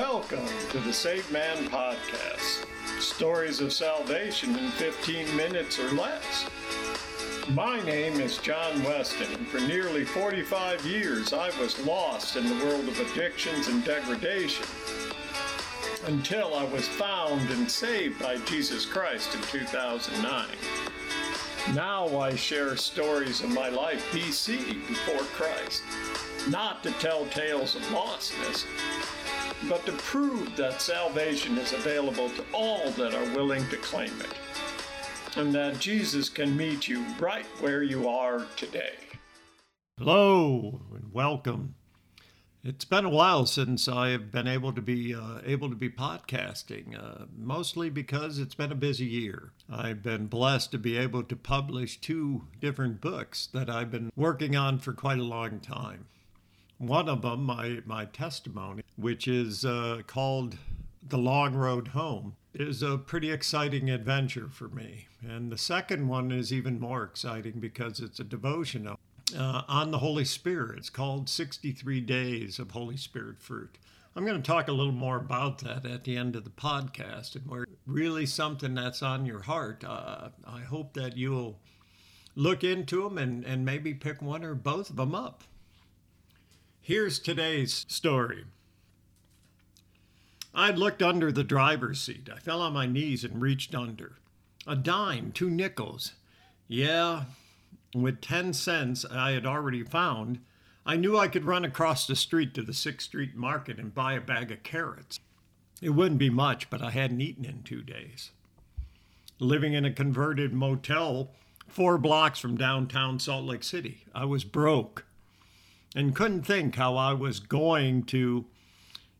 Welcome to the Saved Man Podcast. Stories of salvation in 15 minutes or less. My name is John Weston, and for nearly 45 years I was lost in the world of addictions and degradation until I was found and saved by Jesus Christ in 2009. Now I share stories of my life BC before Christ, not to tell tales of lostness, but to prove that salvation is available to all that are willing to claim it, and that Jesus can meet you right where you are today. Hello and welcome. It's been a while since I have been able to be uh, able to be podcasting, uh, mostly because it's been a busy year. I've been blessed to be able to publish two different books that I've been working on for quite a long time. One of them, my, my testimony, which is uh, called The Long Road Home, is a pretty exciting adventure for me. And the second one is even more exciting because it's a devotional uh, on the Holy Spirit. It's called 63 Days of Holy Spirit Fruit. I'm going to talk a little more about that at the end of the podcast and where really something that's on your heart. Uh, I hope that you'll look into them and, and maybe pick one or both of them up. Here's today's story. I'd looked under the driver's seat. I fell on my knees and reached under. A dime, two nickels. Yeah, with 10 cents I had already found, I knew I could run across the street to the 6th Street Market and buy a bag of carrots. It wouldn't be much, but I hadn't eaten in two days. Living in a converted motel four blocks from downtown Salt Lake City, I was broke and couldn't think how I was going to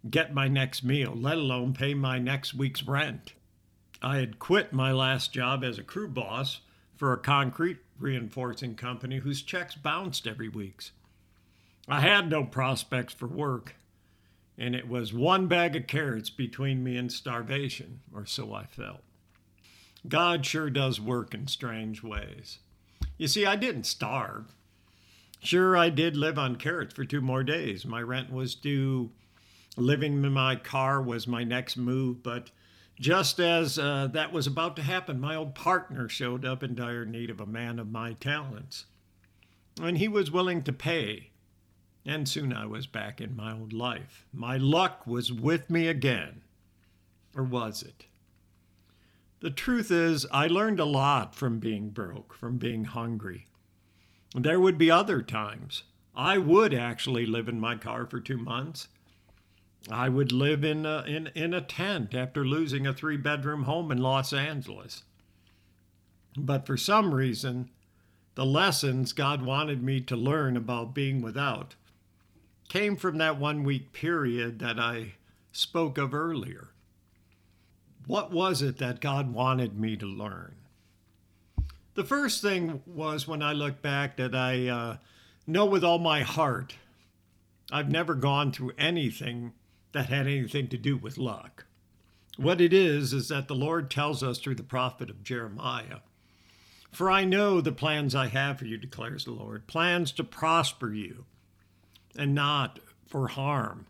get my next meal, let alone pay my next week's rent. I had quit my last job as a crew boss for a concrete reinforcing company whose checks bounced every week. I had no prospects for work, and it was one bag of carrots between me and starvation, or so I felt. God sure does work in strange ways. You see, I didn't starve. Sure, I did live on carrots for two more days. My rent was due. Living in my car was my next move, but just as uh, that was about to happen, my old partner showed up in dire need of a man of my talents. And he was willing to pay. And soon I was back in my old life. My luck was with me again. Or was it? The truth is, I learned a lot from being broke, from being hungry. There would be other times. I would actually live in my car for two months. I would live in a, in, in a tent after losing a three bedroom home in Los Angeles. But for some reason, the lessons God wanted me to learn about being without came from that one week period that I spoke of earlier. What was it that God wanted me to learn? The first thing was when I look back that I uh, know with all my heart I've never gone through anything that had anything to do with luck. What it is, is that the Lord tells us through the prophet of Jeremiah For I know the plans I have for you, declares the Lord plans to prosper you and not for harm,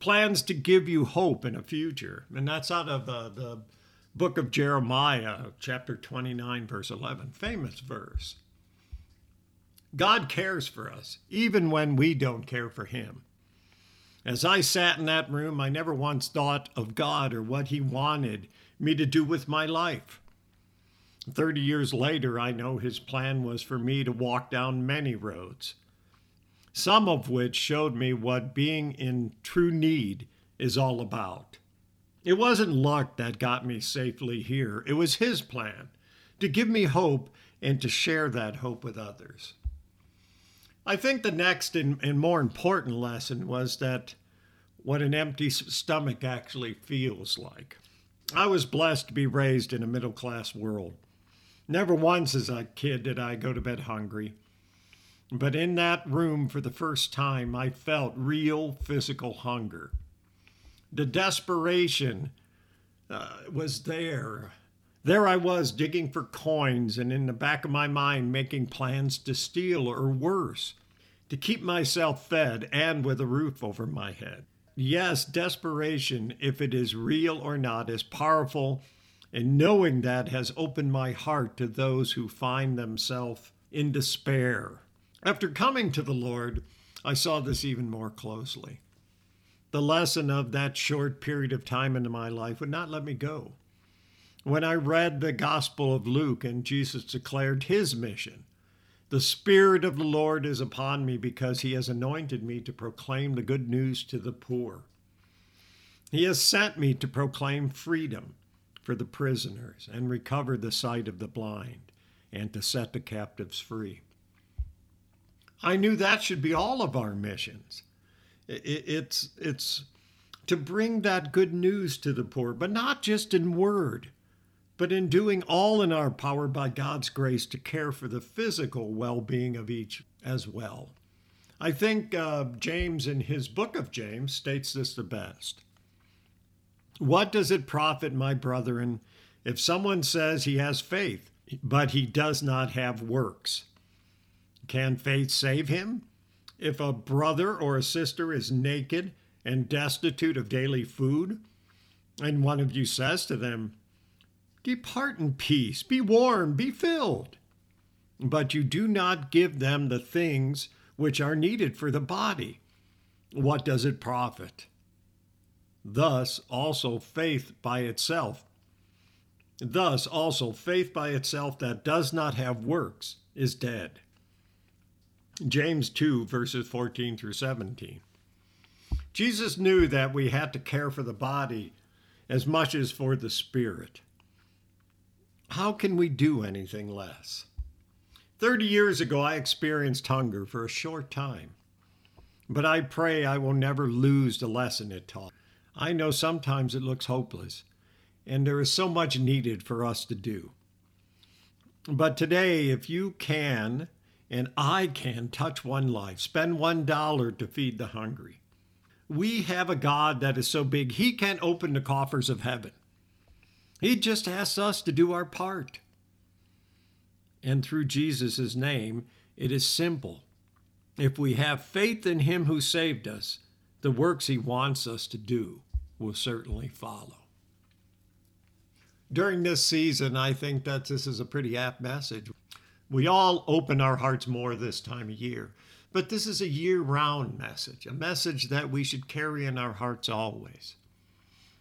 plans to give you hope in a future. And that's out of uh, the book of Jeremiah, chapter 29, verse 11, famous verse. God cares for us, even when we don't care for Him. As I sat in that room, I never once thought of God or what He wanted me to do with my life. Thirty years later, I know His plan was for me to walk down many roads, some of which showed me what being in true need is all about. It wasn't luck that got me safely here, it was His plan to give me hope and to share that hope with others. I think the next and, and more important lesson was that what an empty stomach actually feels like. I was blessed to be raised in a middle class world. Never once as a kid did I go to bed hungry. But in that room for the first time, I felt real physical hunger. The desperation uh, was there. There I was digging for coins and in the back of my mind making plans to steal or worse, to keep myself fed and with a roof over my head. yes, desperation, if it is real or not, is powerful, and knowing that has opened my heart to those who find themselves in despair. After coming to the Lord, I saw this even more closely. The lesson of that short period of time into my life would not let me go. When I read the Gospel of Luke and Jesus declared his mission, the Spirit of the Lord is upon me because he has anointed me to proclaim the good news to the poor. He has sent me to proclaim freedom for the prisoners and recover the sight of the blind and to set the captives free. I knew that should be all of our missions. It's, it's to bring that good news to the poor, but not just in word, but in doing all in our power by God's grace to care for the physical well being of each as well. I think uh, James, in his book of James, states this the best. What does it profit, my brethren, if someone says he has faith, but he does not have works? Can faith save him? If a brother or a sister is naked and destitute of daily food, and one of you says to them, Depart in peace, be warm, be filled, but you do not give them the things which are needed for the body, what does it profit? Thus also faith by itself. Thus also faith by itself that does not have works is dead. James 2, verses 14 through 17. Jesus knew that we had to care for the body as much as for the spirit. How can we do anything less? 30 years ago, I experienced hunger for a short time, but I pray I will never lose the lesson it taught. I know sometimes it looks hopeless, and there is so much needed for us to do. But today, if you can, and I can touch one life, spend one dollar to feed the hungry. We have a God that is so big, He can't open the coffers of heaven. He just asks us to do our part. And through Jesus' name, it is simple. If we have faith in Him who saved us, the works He wants us to do will certainly follow. During this season, I think that this is a pretty apt message. We all open our hearts more this time of year, but this is a year round message, a message that we should carry in our hearts always.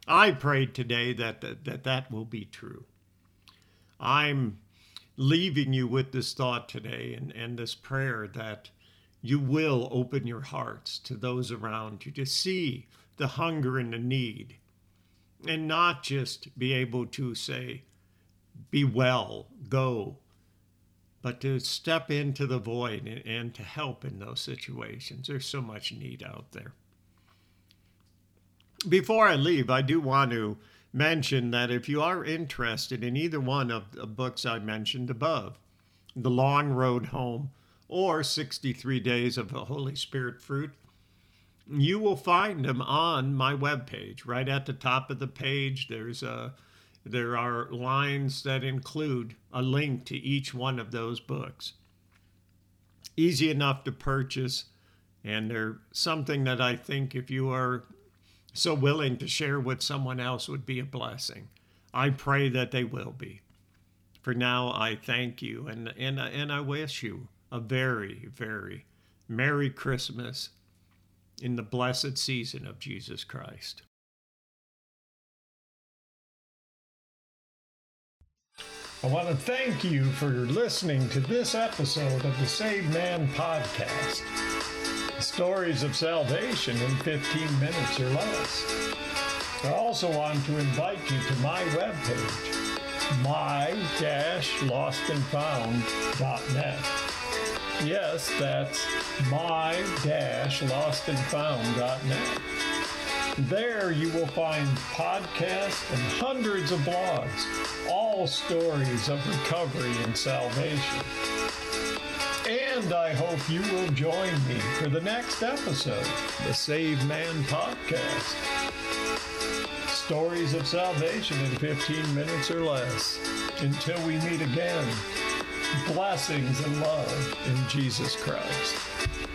I prayed today that that, that, that will be true. I'm leaving you with this thought today and, and this prayer that you will open your hearts to those around you to see the hunger and the need and not just be able to say, be well, go, but to step into the void and, and to help in those situations. There's so much need out there. Before I leave, I do want to mention that if you are interested in either one of the books I mentioned above, The Long Road Home or 63 Days of the Holy Spirit Fruit, you will find them on my webpage. Right at the top of the page, there's a there are lines that include a link to each one of those books. Easy enough to purchase, and they're something that I think if you are so willing to share with someone else would be a blessing. I pray that they will be. For now, I thank you and, and, and I wish you a very, very Merry Christmas in the blessed season of Jesus Christ. I want to thank you for listening to this episode of the Saved Man Podcast. Stories of salvation in 15 minutes or less. I also want to invite you to my webpage, my-lostandfound.net. Yes, that's my-lostandfound.net. There you will find podcasts and hundreds of blogs, all stories of recovery and salvation. And I hope you will join me for the next episode, the Save Man Podcast. Stories of salvation in 15 minutes or less. Until we meet again, blessings and love in Jesus Christ.